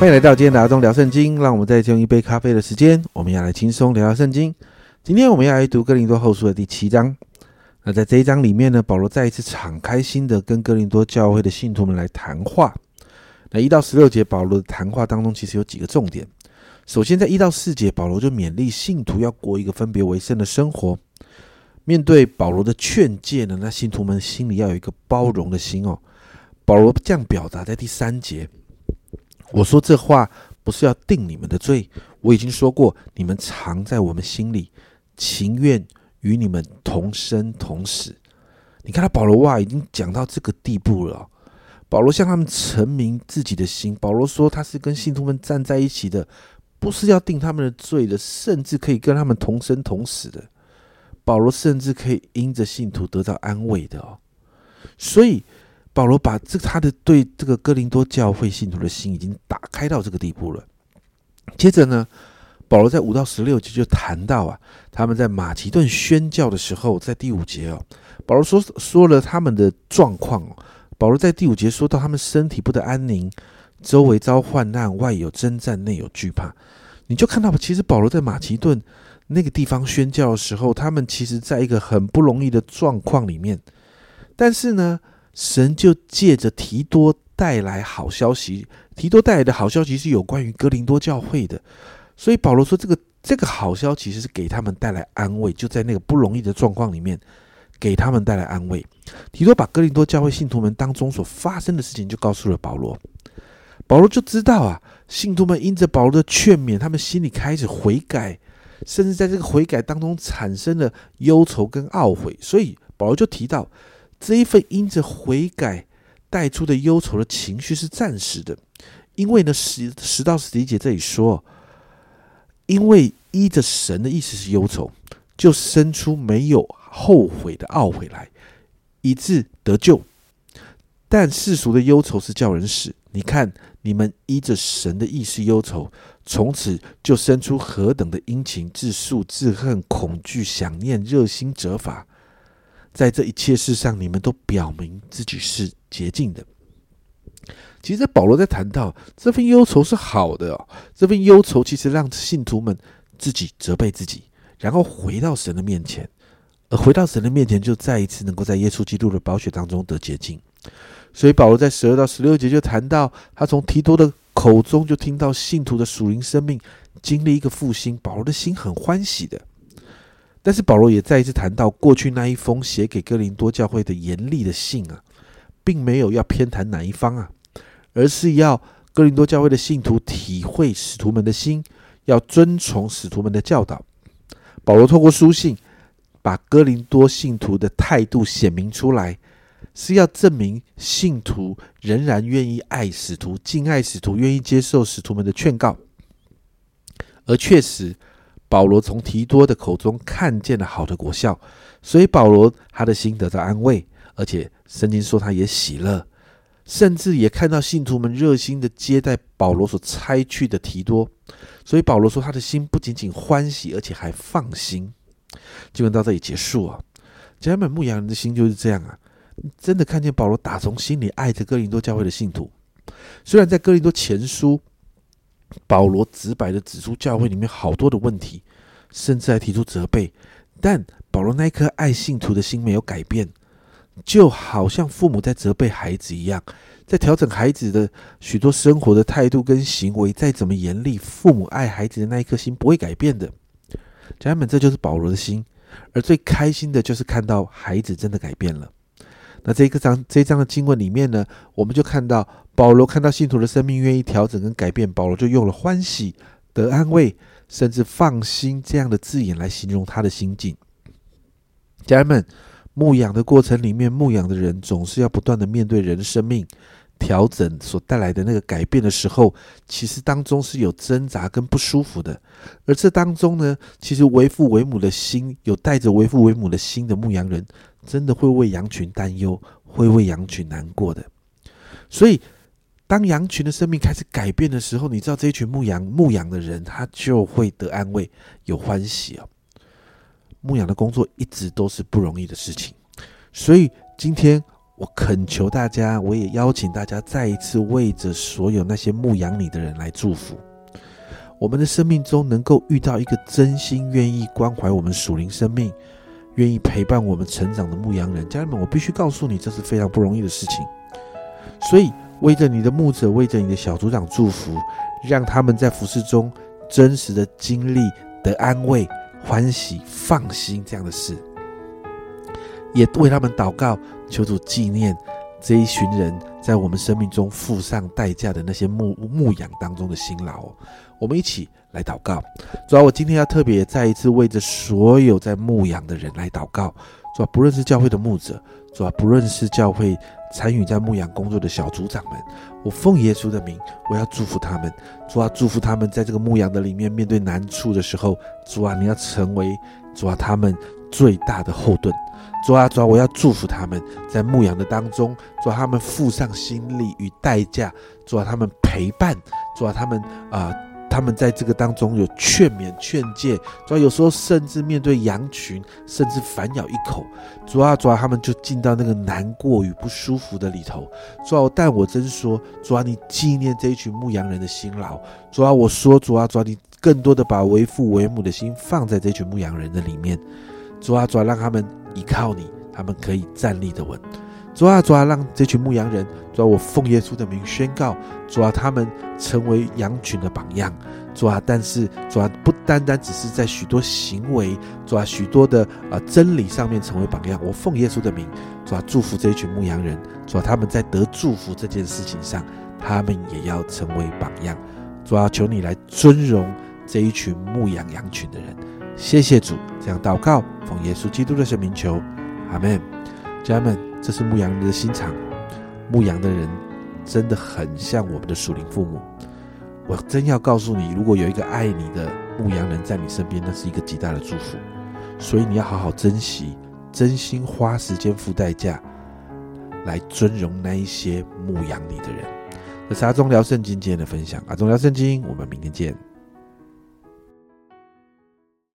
欢迎来到今天的阿忠聊圣经，让我们再用一杯咖啡的时间，我们要来轻松聊聊圣经。今天我们要来读哥林多后书的第七章。那在这一章里面呢，保罗再一次敞开心的跟哥林多教会的信徒们来谈话。那一到十六节，保罗的谈话当中其实有几个重点。首先，在一到四节，保罗就勉励信徒要过一个分别为圣的生活。面对保罗的劝诫呢，那信徒们心里要有一个包容的心哦。保罗这样表达在第三节。我说这话不是要定你们的罪，我已经说过，你们藏在我们心里，情愿与你们同生同死。你看他保罗哇已经讲到这个地步了。保罗向他们陈明自己的心。保罗说他是跟信徒们站在一起的，不是要定他们的罪的，甚至可以跟他们同生同死的。保罗甚至可以因着信徒得到安慰的哦。所以。保罗把这他的对这个哥林多教会信徒的心已经打开到这个地步了。接着呢，保罗在五到十六节就谈到啊，他们在马其顿宣教的时候，在第五节哦，保罗说说了他们的状况。保罗在第五节说到他们身体不得安宁，周围遭患难，外有征战，内有惧怕。你就看到，其实保罗在马其顿那个地方宣教的时候，他们其实在一个很不容易的状况里面，但是呢。神就借着提多带来好消息，提多带来的好消息是有关于哥林多教会的，所以保罗说这个这个好消息是给他们带来安慰，就在那个不容易的状况里面给他们带来安慰。提多把哥林多教会信徒们当中所发生的事情就告诉了保罗，保罗就知道啊，信徒们因着保罗的劝勉，他们心里开始悔改，甚至在这个悔改当中产生了忧愁跟懊悔，所以保罗就提到。这一份因着悔改带出的忧愁的情绪是暂时的，因为呢十十到十一节这里说，因为依着神的意思是忧愁，就生出没有后悔的懊悔来，以致得救。但世俗的忧愁是叫人死。你看你们依着神的意思忧愁，从此就生出何等的殷勤、自诉、自恨、恐惧、想念、热心、责罚。在这一切事上，你们都表明自己是洁净的。其实，保罗在谈到这份忧愁是好的哦。这份忧愁其实让信徒们自己责备自己，然后回到神的面前，而回到神的面前，就再一次能够在耶稣基督的宝血当中得洁净。所以，保罗在十二到十六节就谈到，他从提多的口中就听到信徒的属灵生命经历一个复兴，保罗的心很欢喜的。但是保罗也再一次谈到，过去那一封写给哥林多教会的严厉的信啊，并没有要偏袒哪一方啊，而是要哥林多教会的信徒体会使徒们的心，要遵从使徒们的教导。保罗透过书信，把哥林多信徒的态度显明出来，是要证明信徒仍然愿意爱使徒、敬爱使徒，愿意接受使徒们的劝告，而确实。保罗从提多的口中看见了好的果效，所以保罗他的心得到安慰，而且圣经说他也喜乐，甚至也看到信徒们热心的接待保罗所差去的提多，所以保罗说他的心不仅仅欢喜，而且还放心。经文到这里结束啊，加满，牧羊人的心就是这样啊，真的看见保罗打从心里爱着哥林多教会的信徒，虽然在哥林多前书。保罗直白的指出教会里面好多的问题，甚至还提出责备，但保罗那一颗爱信徒的心没有改变，就好像父母在责备孩子一样，在调整孩子的许多生活的态度跟行为。再怎么严厉，父母爱孩子的那一颗心不会改变的。家人们，这就是保罗的心，而最开心的就是看到孩子真的改变了。那这一个章这一章的经文里面呢，我们就看到保罗看到信徒的生命愿意调整跟改变，保罗就用了欢喜、得安慰，甚至放心这样的字眼来形容他的心境。家人们，牧养的过程里面，牧养的人总是要不断的面对人的生命调整所带来的那个改变的时候，其实当中是有挣扎跟不舒服的。而这当中呢，其实为父为母的心，有带着为父为母的心的牧羊人。真的会为羊群担忧，会为羊群难过的。所以，当羊群的生命开始改变的时候，你知道这一群牧羊牧羊的人，他就会得安慰，有欢喜哦。牧羊的工作一直都是不容易的事情，所以今天我恳求大家，我也邀请大家再一次为着所有那些牧养你的人来祝福。我们的生命中能够遇到一个真心愿意关怀我们属灵生命、愿意陪伴我们成长的牧羊人，家人们，我必须告诉你，这是非常不容易的事情。所以，为着你的牧者，为着你的小组长祝福，让他们在服饰中真实的经历得安慰、欢喜、放心这样的事。也为他们祷告，求主纪念这一群人在我们生命中付上代价的那些牧牧养当中的辛劳。我们一起来祷告。主要我今天要特别再一次为着所有在牧养的人来祷告。主要不论是教会的牧者，主要不论是教会参与在牧养工作的小组长们，我奉耶稣的名，我要祝福他们。主要祝福他们在这个牧养的里面面对难处的时候，主啊，你要成为主啊他们最大的后盾。主啊，主啊，我要祝福他们在牧养的当中，主啊，他们付上心力与代价，主啊，他们陪伴，主啊，他们啊，他们在这个当中有劝勉、劝诫，主啊，有时候甚至面对羊群，甚至反咬一口，主啊，主啊，他们就进到那个难过与不舒服的里头，主啊，但我真说，主啊，你纪念这一群牧羊人的辛劳，主啊，我说，主啊，主啊，你更多的把为父为母的心放在这群牧羊人的里面，主啊，主啊，让他们。依靠你，他们可以站立的稳。主啊，主啊，让这群牧羊人，主啊，我奉耶稣的名宣告，主啊，他们成为羊群的榜样。主啊，但是主啊，不单单只是在许多行为，主啊，许多的啊真理上面成为榜样。我奉耶稣的名，主啊，祝福这一群牧羊人，主啊，他们在得祝福这件事情上，他们也要成为榜样。主啊，求你来尊荣这一群牧羊羊群的人。谢谢主，这样祷告，奉耶稣基督的圣名求，阿门。家人们，这是牧羊人的心肠，牧羊的人真的很像我们的属灵父母。我真要告诉你，如果有一个爱你的牧羊人在你身边，那是一个极大的祝福。所以你要好好珍惜，真心花时间付代价来尊荣那一些牧养你的人。这是阿忠聊圣经今天的分享，阿忠聊圣经，我们明天见。